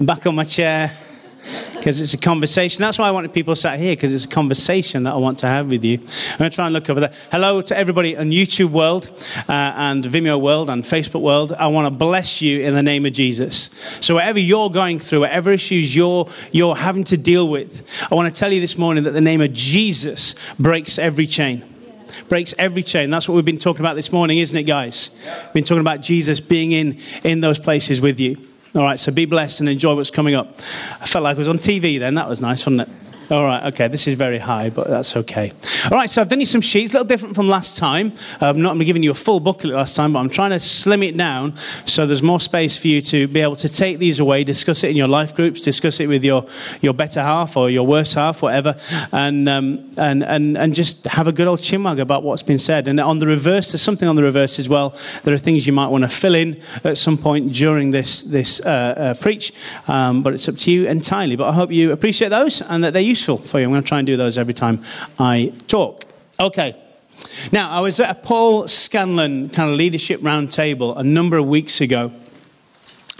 back on my chair because it's a conversation. That's why I wanted people sat here because it's a conversation that I want to have with you. I'm going to try and look over there. Hello to everybody on YouTube world uh, and Vimeo world and Facebook world. I want to bless you in the name of Jesus. So whatever you're going through, whatever issues you're you're having to deal with, I want to tell you this morning that the name of Jesus breaks every chain breaks every chain. That's what we've been talking about this morning, isn't it, guys? We've been talking about Jesus being in, in those places with you. All right, so be blessed and enjoy what's coming up. I felt like I was on TV then. That was nice, wasn't it? All right, okay, this is very high, but that's okay. All right, so I've done you some sheets, a little different from last time. I'm not giving you a full booklet last time, but I'm trying to slim it down so there's more space for you to be able to take these away, discuss it in your life groups, discuss it with your, your better half or your worse half, whatever, and, um, and, and, and just have a good old chinwag about what's been said. And on the reverse, there's something on the reverse as well. There are things you might want to fill in at some point during this, this uh, uh, preach, um, but it's up to you entirely. But I hope you appreciate those and that they're useful for you. I'm going to try and do those every time I talk. Okay. Now, I was at a Paul Scanlon kind of leadership roundtable a number of weeks ago.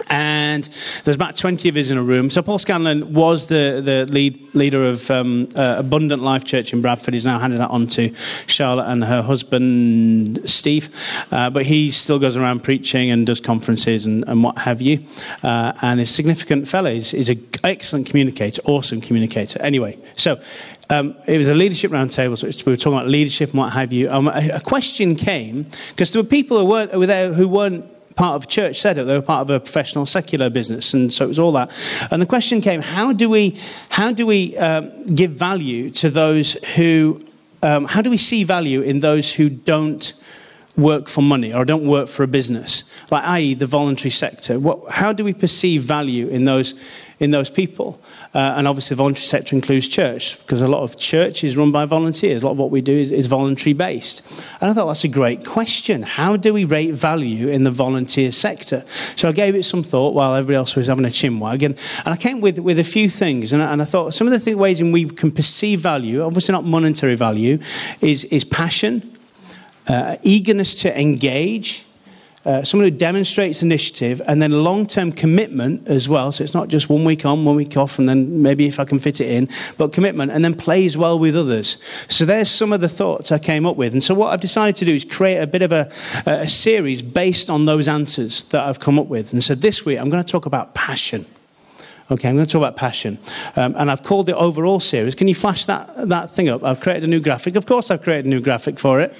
And there's about 20 of us in a room. So, Paul Scanlon was the, the lead, leader of um, uh, Abundant Life Church in Bradford. He's now handed that on to Charlotte and her husband, Steve. Uh, but he still goes around preaching and does conferences and, and what have you. Uh, and is a significant fellow. He's, he's an excellent communicator, awesome communicator. Anyway, so um, it was a leadership roundtable, so we were talking about leadership and what have you. Um, a, a, question came because there were people who weren't, who were there who weren't part of church setup. They were part of a professional secular business, and so it was all that. And the question came: How do we, how do we um, give value to those who? Um, how do we see value in those who don't? Work for money or don't work for a business, like i.e. the voluntary sector. What, how do we perceive value in those, in those people? Uh, and obviously, the voluntary sector includes church, because a lot of church is run by volunteers. A lot of what we do is, is voluntary based. And I thought that's a great question. How do we rate value in the volunteer sector? So I gave it some thought while everybody else was having a chinwag. And, and I came with, with a few things. And I, and I thought some of the th- ways in we can perceive value, obviously not monetary value, is, is passion, uh, eagerness to engage uh, someone who demonstrates initiative and then long term commitment as well. So it's not just one week on, one week off, and then maybe if I can fit it in, but commitment and then plays well with others. So there's some of the thoughts I came up with. And so what I've decided to do is create a bit of a, a series based on those answers that I've come up with. And so this week I'm going to talk about passion. Okay, I'm going to talk about passion. Um, and I've called the overall series. Can you flash that, that thing up? I've created a new graphic. Of course, I've created a new graphic for it.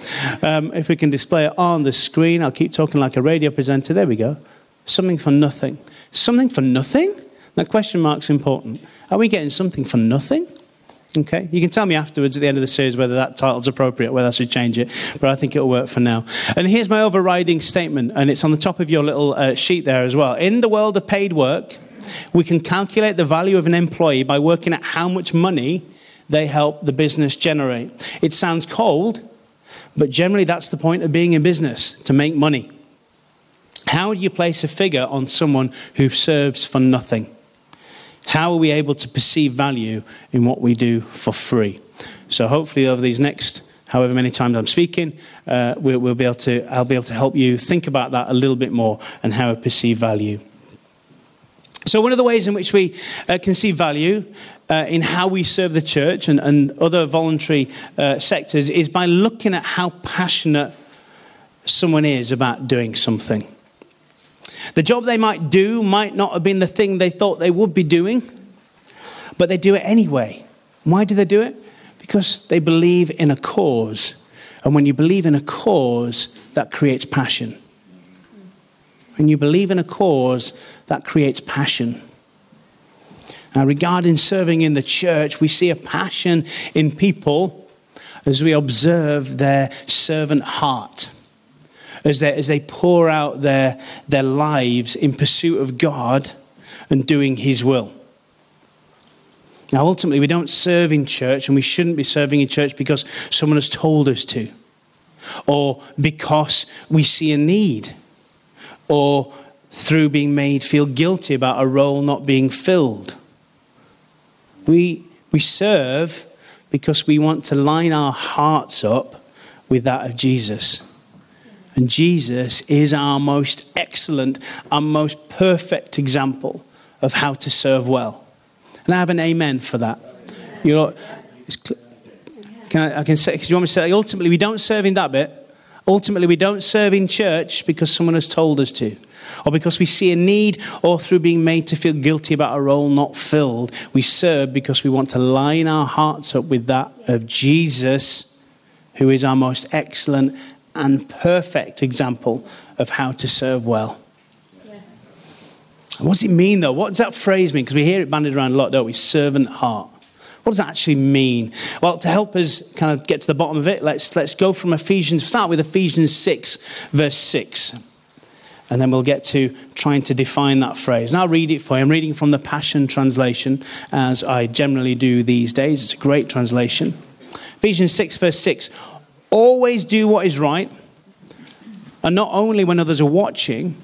Um, if we can display it on the screen, I'll keep talking like a radio presenter. There we go. Something for nothing. Something for nothing? That question mark's important. Are we getting something for nothing? Okay, you can tell me afterwards at the end of the series whether that title's appropriate, whether I should change it, but I think it'll work for now. And here's my overriding statement, and it's on the top of your little uh, sheet there as well. In the world of paid work, we can calculate the value of an employee by working out how much money they help the business generate. It sounds cold, but generally that's the point of being in business to make money. How do you place a figure on someone who serves for nothing? How are we able to perceive value in what we do for free? So, hopefully, over these next however many times I'm speaking, uh, we'll, we'll, be able to, I'll be able to help you think about that a little bit more and how to perceive value. So, one of the ways in which we uh, can see value uh, in how we serve the church and, and other voluntary uh, sectors is by looking at how passionate someone is about doing something. The job they might do might not have been the thing they thought they would be doing, but they do it anyway. Why do they do it? Because they believe in a cause. And when you believe in a cause, that creates passion. When you believe in a cause, that creates passion. Now, regarding serving in the church, we see a passion in people as we observe their servant heart, as they, as they pour out their, their lives in pursuit of God and doing His will. Now, ultimately, we don't serve in church, and we shouldn't be serving in church because someone has told us to, or because we see a need or through being made feel guilty about a role not being filled. We, we serve because we want to line our hearts up with that of Jesus. And Jesus is our most excellent, our most perfect example of how to serve well. And I have an amen for that. You know, can I, I can say, because you want me to say, ultimately, we don't serve in that bit. Ultimately, we don't serve in church because someone has told us to, or because we see a need, or through being made to feel guilty about a role not filled. We serve because we want to line our hearts up with that of Jesus, who is our most excellent and perfect example of how to serve well. What does it mean, though? What does that phrase mean? Because we hear it bandied around a lot, don't we? Servant heart. What does that actually mean? Well, to help us kind of get to the bottom of it, let's, let's go from Ephesians, start with Ephesians 6, verse 6. And then we'll get to trying to define that phrase. And I'll read it for you. I'm reading from the Passion Translation, as I generally do these days. It's a great translation. Ephesians 6, verse 6. Always do what is right, and not only when others are watching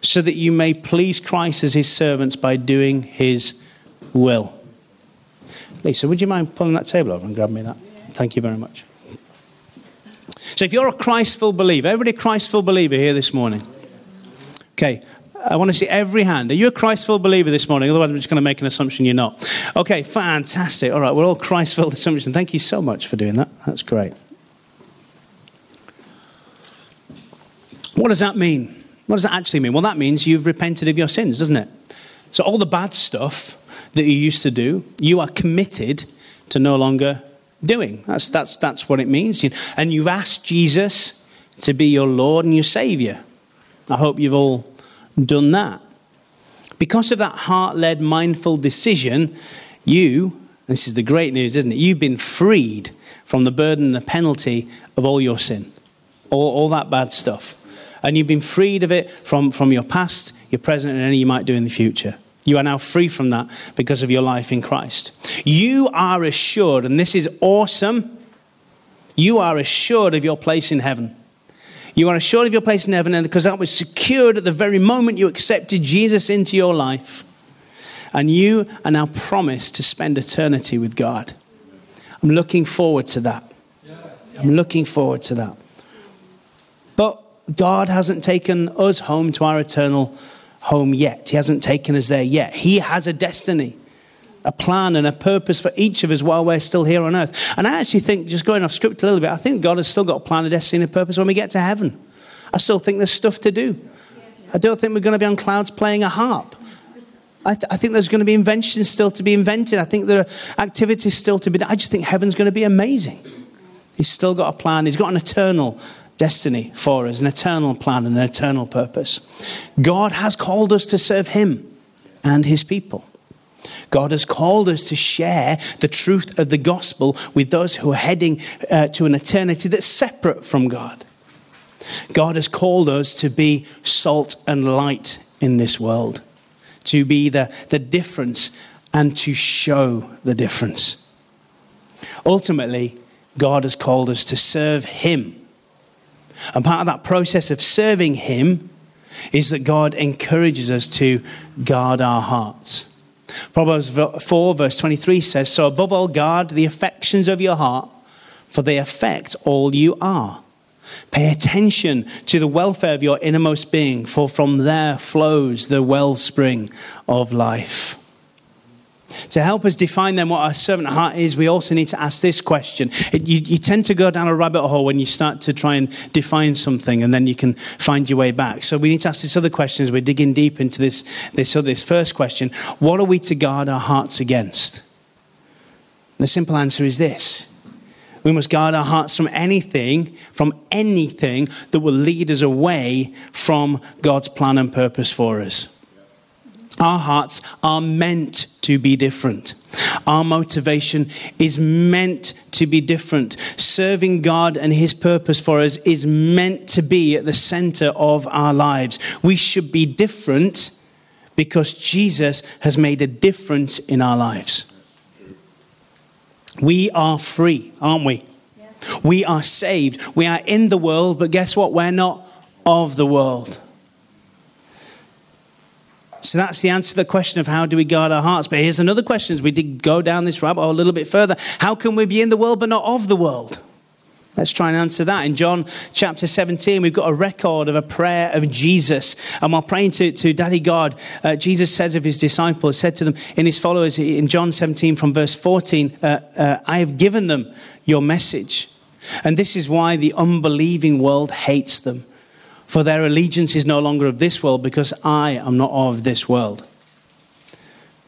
so that you may please Christ as his servants by doing his will. Lisa, would you mind pulling that table over and grabbing me that? Thank you very much. So, if you're a Christful believer, everybody Christful believer here this morning? Okay, I want to see every hand. Are you a Christful believer this morning? Otherwise, I'm just going to make an assumption you're not. Okay, fantastic. All right, we're all Christful assumption. Thank you so much for doing that. That's great. What does that mean? What does that actually mean? Well, that means you've repented of your sins, doesn't it? So, all the bad stuff that you used to do, you are committed to no longer doing. That's, that's, that's what it means. And you've asked Jesus to be your Lord and your Savior. I hope you've all done that. Because of that heart led, mindful decision, you, this is the great news, isn't it? You've been freed from the burden and the penalty of all your sin, all, all that bad stuff and you've been freed of it from, from your past, your present, and any you might do in the future. You are now free from that because of your life in Christ. You are assured, and this is awesome, you are assured of your place in heaven. You are assured of your place in heaven because that was secured at the very moment you accepted Jesus into your life. And you are now promised to spend eternity with God. I'm looking forward to that. I'm looking forward to that. But God hasn't taken us home to our eternal home yet. He hasn't taken us there yet. He has a destiny, a plan, and a purpose for each of us while we're still here on earth. And I actually think, just going off script a little bit, I think God has still got a plan, a destiny, and a purpose when we get to heaven. I still think there's stuff to do. I don't think we're going to be on clouds playing a harp. I, th- I, think there's going to be inventions still to be invented. I think there are activities still to be done. I just think heaven's going to be amazing. He's still got a plan. He's got an eternal destiny for us, an eternal plan and an eternal purpose. God has called us to serve Him and His people. God has called us to share the truth of the gospel with those who are heading uh, to an eternity that's separate from God. God has called us to be salt and light in this world, to be the, the difference and to show the difference. Ultimately, God has called us to serve Him and part of that process of serving Him is that God encourages us to guard our hearts. Proverbs 4, verse 23 says, So above all, guard the affections of your heart, for they affect all you are. Pay attention to the welfare of your innermost being, for from there flows the wellspring of life. To help us define then what our servant heart is, we also need to ask this question. It, you, you, tend to go down a rabbit hole when you start to try and define something, and then you can find your way back. So we need to ask this other question as we're digging deep into this, this, this first question What are we to guard our hearts against? And the simple answer is this we must guard our hearts from anything, from anything that will lead us away from God's plan and purpose for us. Our hearts are meant to be different. Our motivation is meant to be different. Serving God and His purpose for us is meant to be at the center of our lives. We should be different because Jesus has made a difference in our lives. We are free, aren't we? We are saved. We are in the world, but guess what? We're not of the world. So that's the answer to the question of how do we guard our hearts. But here's another question as we did go down this rabbit hole a little bit further. How can we be in the world but not of the world? Let's try and answer that. In John chapter 17, we've got a record of a prayer of Jesus. And while praying to, to Daddy God, uh, Jesus says of his disciples, said to them in his followers in John 17 from verse 14, uh, uh, I have given them your message. And this is why the unbelieving world hates them. For their allegiance is no longer of this world because I am not of this world.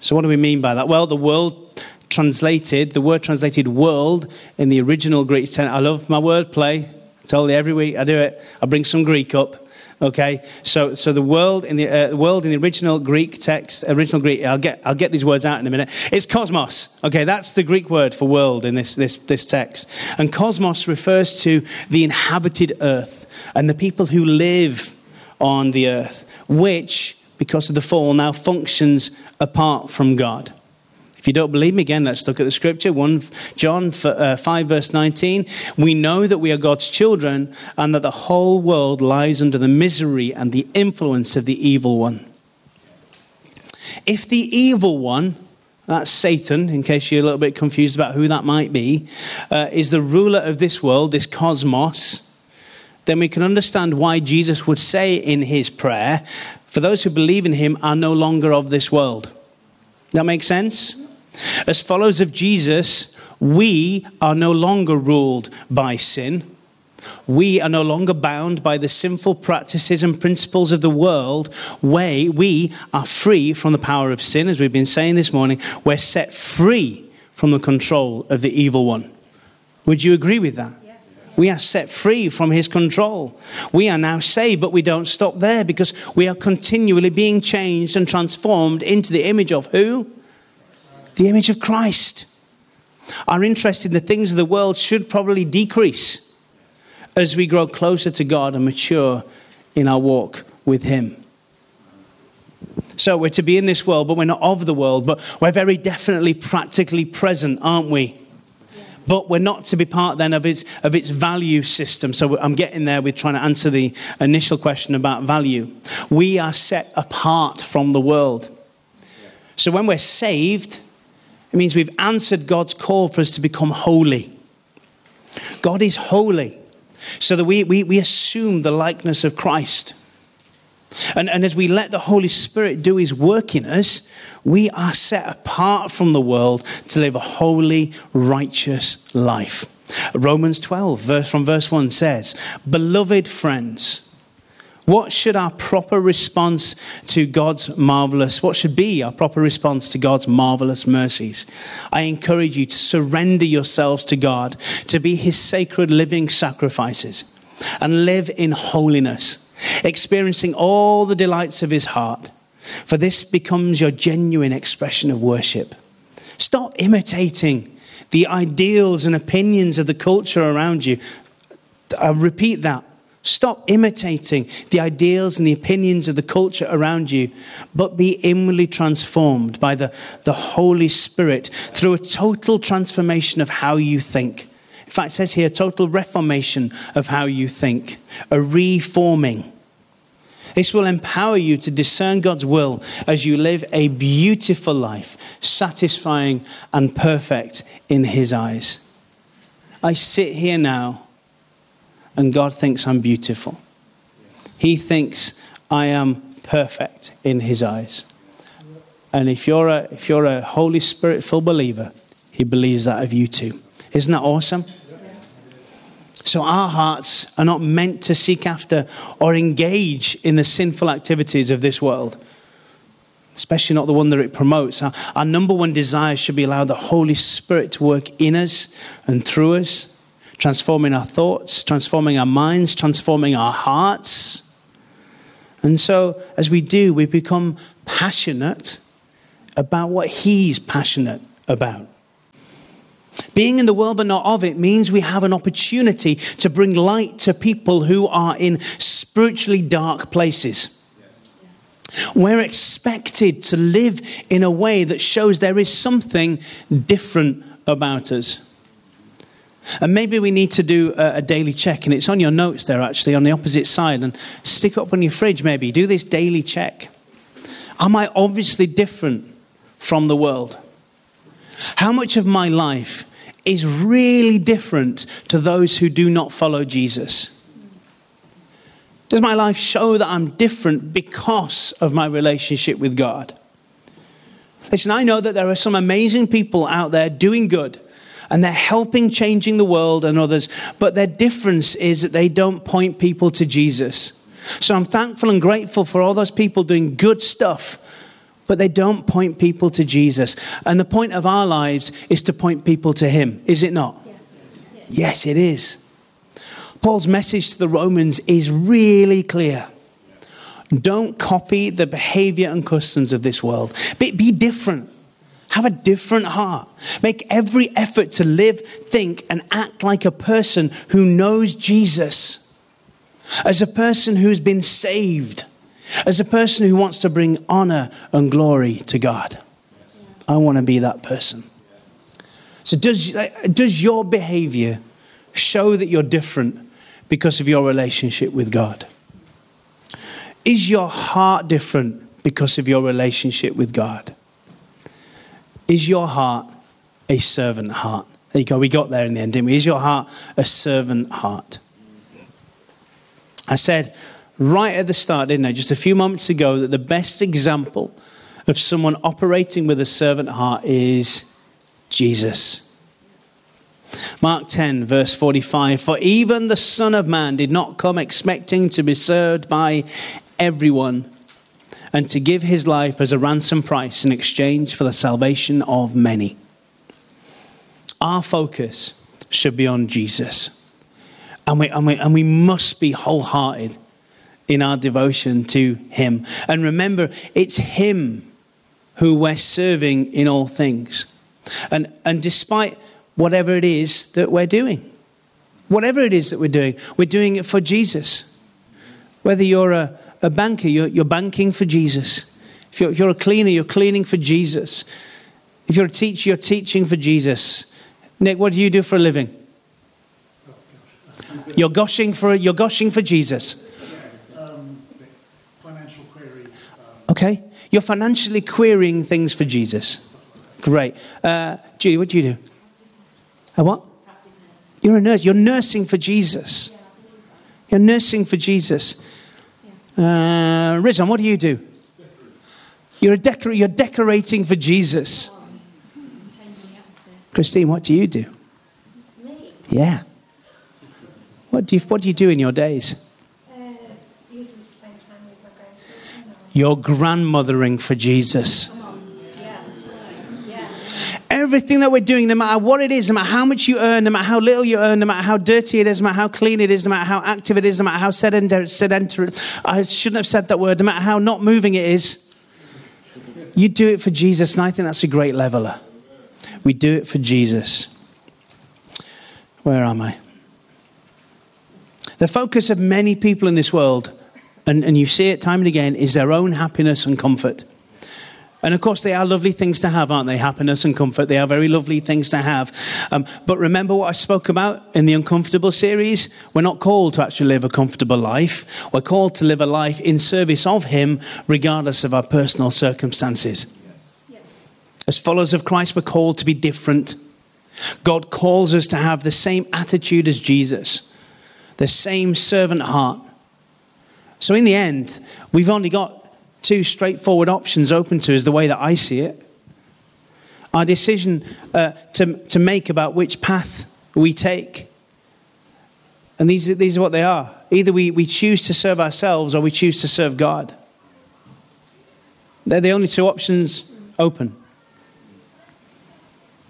So, what do we mean by that? Well, the world translated, the word translated world in the original Greek text. I love my wordplay. I tell you every week I do it. I bring some Greek up. Okay, so so the world in the, uh, world in the original Greek text, original Greek. I'll get I'll get these words out in a minute. It's cosmos. Okay, that's the Greek word for world in this this this text. And cosmos refers to the inhabited earth and the people who live on the earth, which because of the fall now functions apart from God. If you don't believe me, again, let's look at the scripture. 1 John uh, 5, verse 19. We know that we are God's children and that the whole world lies under the misery and the influence of the evil one. If the evil one, that's Satan, in case you're a little bit confused about who that might be, uh, is the ruler of this world, this cosmos, then we can understand why Jesus would say in his prayer, For those who believe in him are no longer of this world. That makes sense? As followers of Jesus, we are no longer ruled by sin. We are no longer bound by the sinful practices and principles of the world. We, we are free from the power of sin, as we've been saying this morning. We're set free from the control of the evil one. Would you agree with that? We are set free from his control. We are now saved, but we don't stop there because we are continually being changed and transformed into the image of who? the image of Christ. Our interest in the things of the world should probably decrease as we grow closer to God and mature in our walk with Him. So we're to be in this world, but we're not of the world, but we're very definitely practically present, aren't we? But we're not to be part then of its, of its value system. So I'm getting there with trying to answer the initial question about value. We are set apart from the world. So when we're saved, it means we've answered God's call for us to become holy. God is holy, so that we, we, we assume the likeness of Christ. And, and as we let the Holy Spirit do his work in us, we are set apart from the world to live a holy, righteous life. Romans 12, verse, from verse 1 says, Beloved friends, what should our proper response to God's marvelous, what should be our proper response to God's marvelous mercies? I encourage you to surrender yourselves to God, to be his sacred living sacrifices, and live in holiness, experiencing all the delights of his heart. For this becomes your genuine expression of worship. Stop imitating the ideals and opinions of the culture around you. I repeat that Stop imitating the ideals and the opinions of the culture around you, but be inwardly transformed by the, the Holy Spirit through a total transformation of how you think. In fact, it says here total reformation of how you think, a reforming. This will empower you to discern God's will as you live a beautiful life, satisfying and perfect in His eyes. I sit here now and God thinks I'm beautiful. He thinks I am perfect in His eyes. And if you're a, if you're a Holy Spirit full believer, He believes that of you too. Isn't that awesome? So our hearts are not meant to seek after or engage in the sinful activities of this world, especially not the one that it promotes. Our, our number one desire should be allow the Holy Spirit to work in us and through us transforming our thoughts, transforming our minds, transforming our hearts. And so, as we do, we become passionate about what He's passionate about. Being in the world but not of it means we have an opportunity to bring light to people who are in spiritually dark places. We're expected to live in a way that shows there is something different about us. And maybe we need to do a, a, daily check, and it's on your notes there actually, on the opposite side, and stick it up on your fridge maybe. Do this daily check. Am I obviously different from the world? How much of my life is really different to those who do not follow Jesus? Does my life show that I'm different because of my relationship with God? Listen, I know that there are some amazing people out there doing good and they're helping changing the world and others, but their difference is that they don't point people to Jesus. So I'm thankful and grateful for all those people doing good stuff, but they don't point people to Jesus. And the point of our lives is to point people to Him, is it not? Yeah. Yes, it is. Paul's message to the Romans is really clear. Don't copy the behavior and customs of this world. Be, be, different. Have a different heart. Make every effort to live, think, and act like a person who knows Jesus, as a person who's been saved, as a person who wants to bring honor and glory to God. I want to be that person. So, does, does your behavior show that you're different because of your relationship with God? Is your heart different because of your relationship with God? Is your heart a servant heart? There you go, we got there in the end, didn't we? Is your heart a servant heart? I said right at the start, didn't I, just a few moments ago, that the best example of someone operating with a servant heart is Jesus. Mark 10, verse 45 For even the Son of Man did not come expecting to be served by everyone and to give his life as a ransom price in exchange for the salvation of many. Our focus should be on Jesus. And we, and we, and we must be wholehearted in our devotion to him. And remember, it's him who we're serving in all things. And, and despite whatever it is that we're doing. Whatever it is that we're doing, we're doing it for Jesus. Whether you're a, a banker, you're, you're banking for Jesus. If you're, if you're a cleaner, you're cleaning for Jesus. If you're a teacher, you're teaching for Jesus. Nick, what do you do for a living? You're gushing for, you're gushing for Jesus. Um, financial queries. Um, okay. You're financially querying things for Jesus. Great. Uh, Judy, what do you do? A what? You're a nurse. You're nursing for Jesus. You're nursing for Jesus. Uh, Rizan, what do you do? You're, a decor- you're decorating for Jesus. Christine, what do you do? Me. Yeah. What do you, what do you do in your days? Uh, you're grandmothering for Jesus everything that we're doing, no matter what it is, no matter how much you earn, no matter how little you earn, no matter how dirty it is, no matter how clean it is, no matter how active it is, no matter how sedentary, sedentary I shouldn't have said that word, no matter how not moving it is, you do it for Jesus, and I think that's a great leveler. We do it for Jesus. Where am I? The focus of many people in this world, and, and you see it time and again, is their own happiness and comfort. And of course, they are lovely things to have, aren't they? Happiness and comfort. They are very lovely things to have. Um, but remember what I spoke about in the uncomfortable series? We're not called to actually live a comfortable life. We're called to live a life in service of Him, regardless of our personal circumstances. Yes. As followers of Christ, we're called to be different. God calls us to have the same attitude as Jesus, the same servant heart. So, in the end, we've only got two straightforward options open to us, the way that I see it. Our decision uh, to, to make about which path we take. And these, these are what they are. Either we, we choose to serve ourselves or we choose to serve God. They're the only two options open.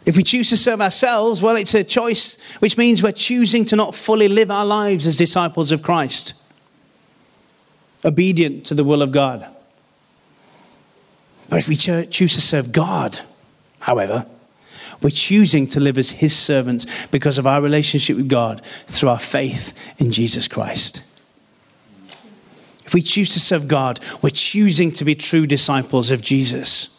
If we choose to serve ourselves, well, it's a choice which means we're choosing to not fully live our lives as disciples of Christ, obedient to the will of God. But if we cho- choose to serve God, however, we're choosing to live as His servants because of our relationship with God through our faith in Jesus Christ. If we choose to serve God, we're choosing to be true disciples of Jesus.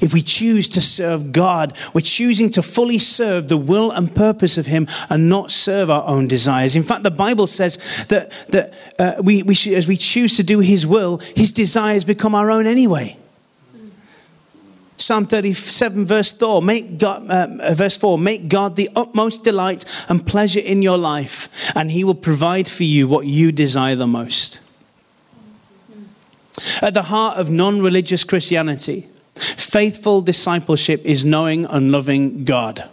If we choose to serve God, we're choosing to fully serve the will and purpose of Him and not serve our own desires. In fact, the Bible says that, that uh, we, we should, as we choose to do His will, His desires become our own anyway. Psalm 37, verse 4, make God, uh, verse 4, make God the utmost delight and pleasure in your life, and he will provide for you what you desire the most. At the heart of non religious Christianity, faithful discipleship is knowing and loving God,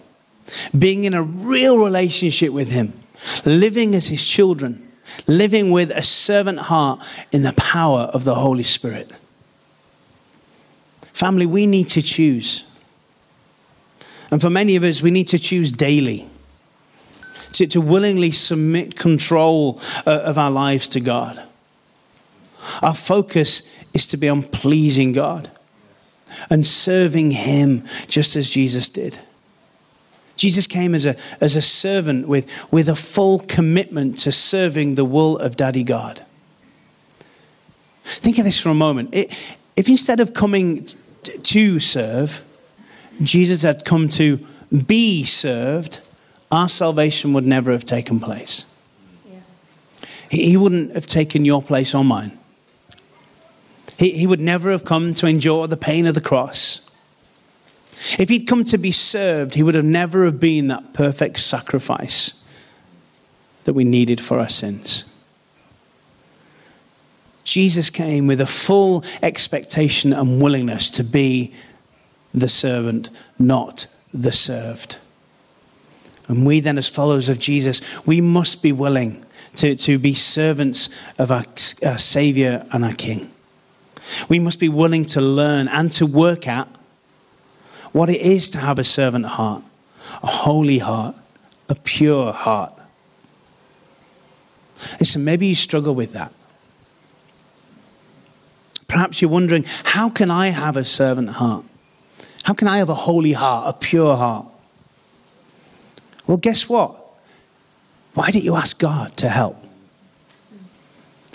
being in a real relationship with him, living as his children, living with a servant heart in the power of the Holy Spirit. Family, we need to choose. And for many of us, we need to choose daily to, to willingly submit control uh, of our lives to God. Our focus is to be on pleasing God and serving Him just as Jesus did. Jesus came as a, as a servant with, with a full commitment to serving the will of Daddy God. Think of this for a moment. It, if instead of coming to serve, Jesus had come to be served, our salvation would never have taken place. Yeah. He, he wouldn't have taken your place or mine. He, he would never have come to endure the pain of the cross. If he'd come to be served, he would have never have been that perfect sacrifice that we needed for our sins. Jesus came with a full expectation and willingness to be the servant, not the served. And we then, as followers of Jesus, we must be willing to, to be servants of our, our Savior and our King. We must be willing to learn and to work at what it is to have a servant heart, a holy heart, a pure heart. Listen, maybe you struggle with that. Perhaps you're wondering, how can I have a servant heart? How can I have a holy heart, a pure heart? Well, guess what? Why didn't you ask God to help?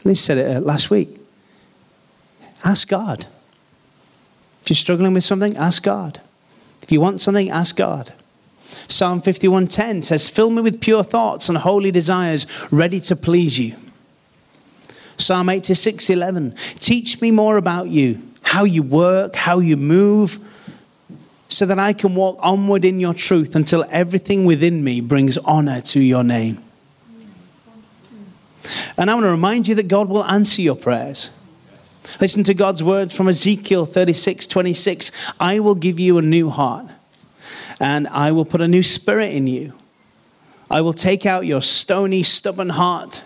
Liz said it uh, last week. Ask God. If you're struggling with something, ask God. If you want something, ask God. Psalm 51:10 says, "Fill me with pure thoughts and holy desires, ready to please you." Psalm 86:11, Teach me more about you, how you work, how you move, so that I can walk onward in your truth until everything within me brings honor to your name. And I want to remind you that God will answer your prayers. Listen to God's words from Ezekiel 36 26. I will give you a new heart, and I will put a new spirit in you. I will take out your stony, stubborn heart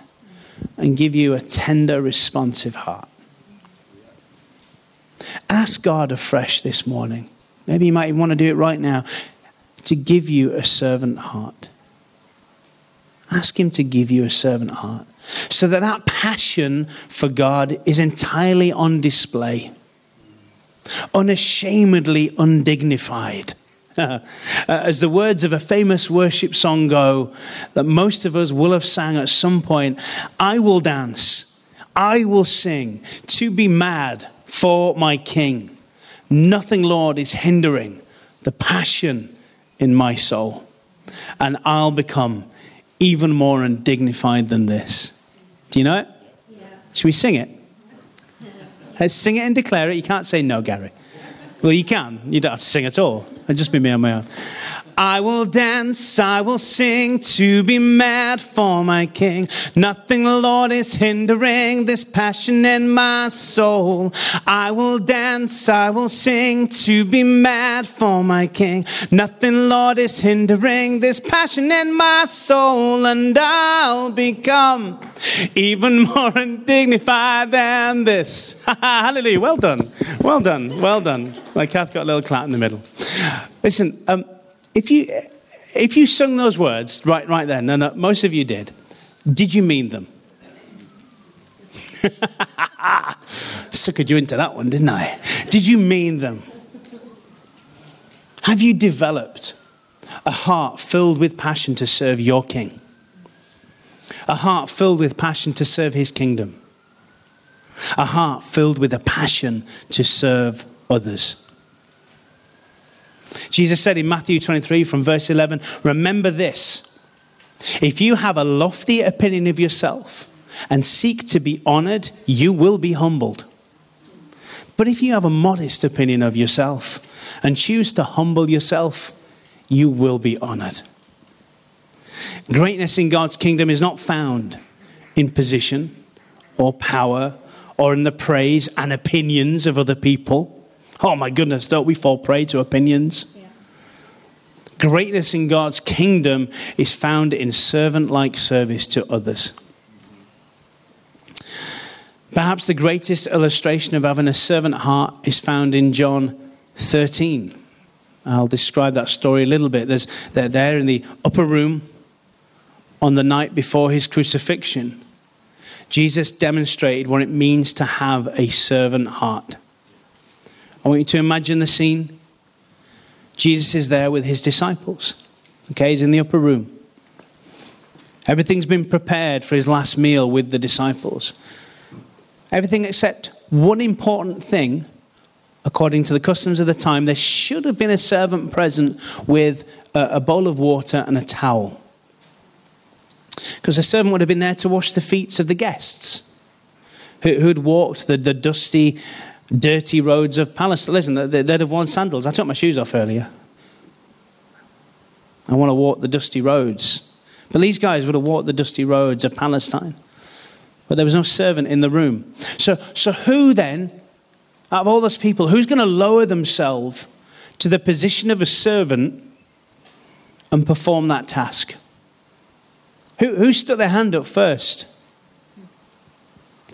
and give you a tender, responsive heart. Ask God afresh this morning. Maybe you might want to do it right now to give you a servant heart. Ask Him to give you a servant heart so that that passion for God is entirely on display, unashamedly undignified Uh, as the words of a famous worship song go, that most of us will have sang at some point I will dance, I will sing, to be mad for my King. Nothing, Lord, is hindering the passion in my soul. And I'll become even more undignified than this. Do you know it? Yeah. Should we sing it? Let's sing it and declare it. You can't say no, Gary. Well, you can. You don't have to sing at all. It'll just be me on my own. I will dance, I will sing to be mad for my King. Nothing, Lord, is hindering this passion in my soul. I will dance, I will sing to be mad for my King. Nothing, Lord, is hindering this passion in my soul, and I'll become even more undignified than this. Hallelujah. Well done. Well done. Well done. My Kath got a little clap in the middle. Listen, um, if you, if you sung those words right, right then, and uh, most of you did, did you mean them? Suckered you into that one, didn't I? Did you mean them? Have you developed a heart filled with passion to serve your king? A heart filled with passion to serve his kingdom? A heart filled with a passion to serve others? Jesus said in Matthew 23 from verse 11, Remember this. If you have a lofty opinion of yourself and seek to be honored, you will be humbled. But if you have a modest opinion of yourself and choose to humble yourself, you will be honored. Greatness in God's kingdom is not found in position or power or in the praise and opinions of other people. Oh my goodness, don't we fall prey to opinions? Greatness in God's kingdom is found in servant like service to others. Perhaps the greatest illustration of having a servant heart is found in John 13. I'll describe that story a little bit. There's, they're there in the upper room on the night before his crucifixion. Jesus demonstrated what it means to have a servant heart. I want you to imagine the scene. Jesus is there with his disciples. Okay, he's in the upper room. Everything's been prepared for his last meal with the disciples. Everything except one important thing, according to the customs of the time, there should have been a servant present with a, a bowl of water and a towel. Because the servant would have been there to wash the feet of the guests who, who'd walked the, the dusty, dirty roads of Palestine. Listen, they'd have worn sandals. I took my shoes off earlier. I want to walk the dusty roads. But these guys would have walked the dusty roads of Palestine but there was no servant in the room. So, so who then, out of all those people, who's going to lower themselves to the position of a servant and perform that task? Who, who stuck their hand up first?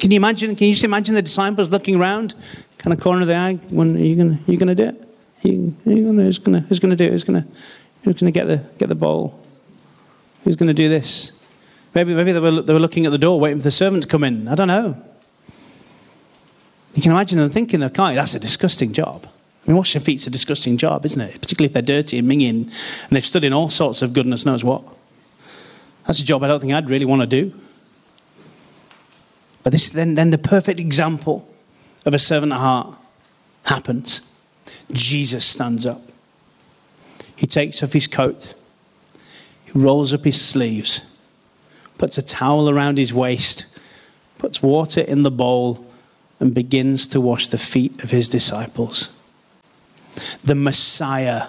Can you imagine? Can you just imagine the disciples looking around, kind of corner of the eye? When are you going? Are you to do it? Are you, are you gonna, who's to? Who's to do it? Who's to? Who's to get the get the bowl? Who's to do this? Maybe, maybe they, were, they were looking at the door waiting for the servant to come in. I don't know. You can imagine them thinking, okay, that's a disgusting job. I mean, washing feet's a disgusting job, isn't it? Particularly if they're dirty and minging and they've stood in all sorts of goodness knows what. That's a job I don't think I'd really want to do. But this then, then the perfect example of a servant heart happens. Jesus stands up. He takes off his coat. He rolls up his sleeves puts a towel around his waist, puts water in the bowl, and begins to wash the feet of his disciples. The Messiah,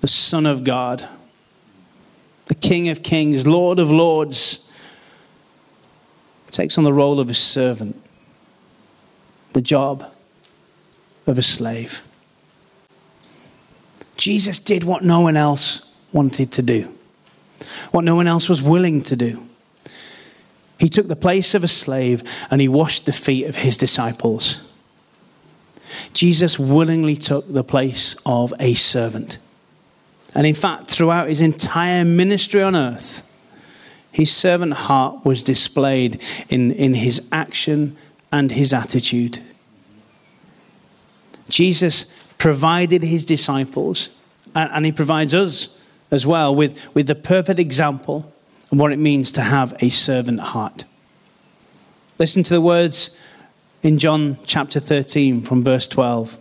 the Son of God, the King of Kings, Lord of Lords, takes on the role of a servant, the job of a slave. Jesus did what no one else wanted to do what no one else was willing to do. He took the place of a slave and he washed the feet of his disciples. Jesus willingly took the place of a servant. And in fact, throughout his entire ministry on earth, his servant heart was displayed in, in his action and his attitude. Jesus provided his disciples, and, he provides us as well with, with the perfect example of what it means to have a servant heart. Listen to the words in John chapter 13 from verse 12.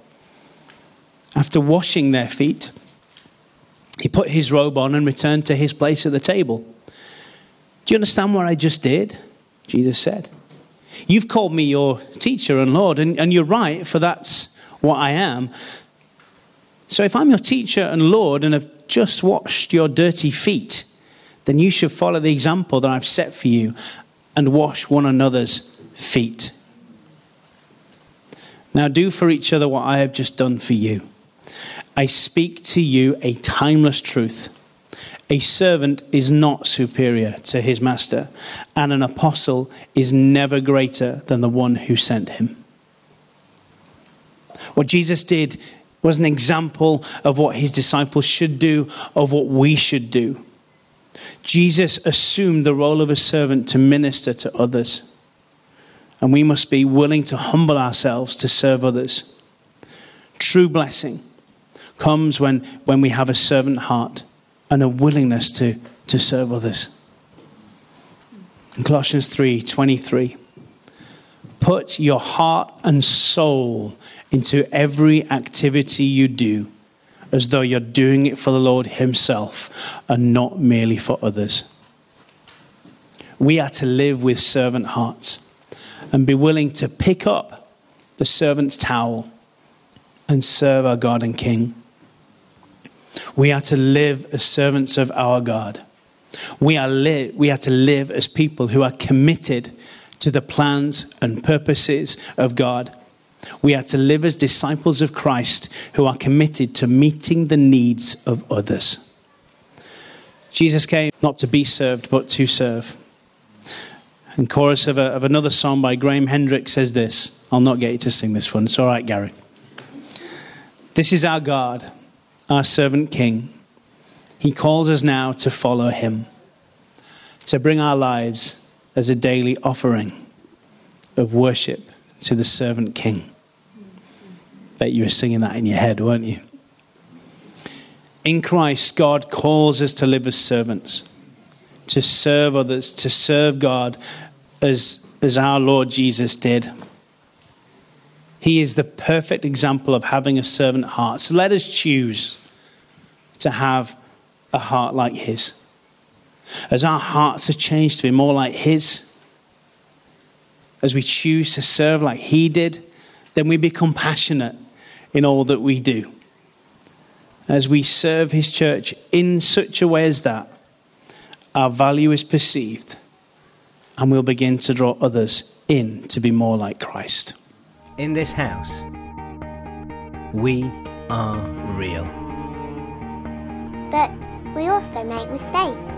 After washing their feet, he put his robe on and returned to his place at the table. Do you understand what I just did? Jesus said. You've called me your teacher and Lord, and, and you're right, for that's what I am. So if I'm your teacher and Lord and have just washed your dirty feet, then you should follow the example that I've set for you and wash one another's feet. Now do for each other what I have just done for you. I speak to you a timeless truth. A servant is not superior to his master, and an apostle is never greater than the one who sent him. What Jesus did was an example of what his disciples should do, of what we should do. Jesus assumed the role of a servant to minister to others. And we must be willing to humble ourselves to serve others. True blessing comes when, when we have a servant heart and a willingness to, to serve others. In Colossians 3 23, put your heart and soul into every activity you do as though you're doing it for the Lord Himself and not merely for others. We are to live with servant hearts and be willing to pick up the servant's towel and serve our God and King. We are to live as servants of our God. We are, li- we are to live as people who are committed to the plans and purposes of God. We are to live as disciples of Christ who are committed to meeting the needs of others. Jesus came not to be served, but to serve. And chorus of, a, of another song by Graham Kendricks says this. I'll not get you to sing this one. It's all right, Gary. This is our God, our servant King. He calls us now to follow him, to bring our lives as a daily offering of worship to the servant King. Bet you were singing that in your head, weren't you? In Christ, God calls us to live as servants, to serve others, to serve God as, as our Lord Jesus did. He is the perfect example of having a servant heart. So let us choose to have a heart like His. As our hearts are changed to be more like His, as we choose to serve like He did, then we become passionate in all that we do as we serve His church in such a way as that, our value is perceived and we'll begin to draw others in to be more like Christ. In this house, we are real. But we also make mistakes.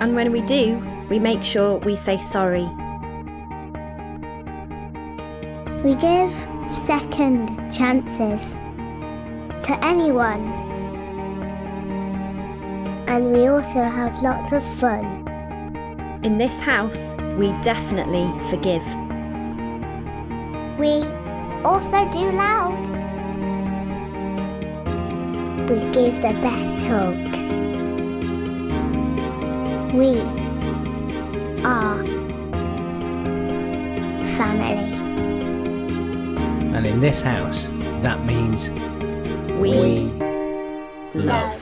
And when we do, we make sure we say sorry. We give second chances to anyone. And we also have lots of fun. In this house, we definitely forgive. We also do loud. We give the best hugs. We are family. And in this house, that means We, we love.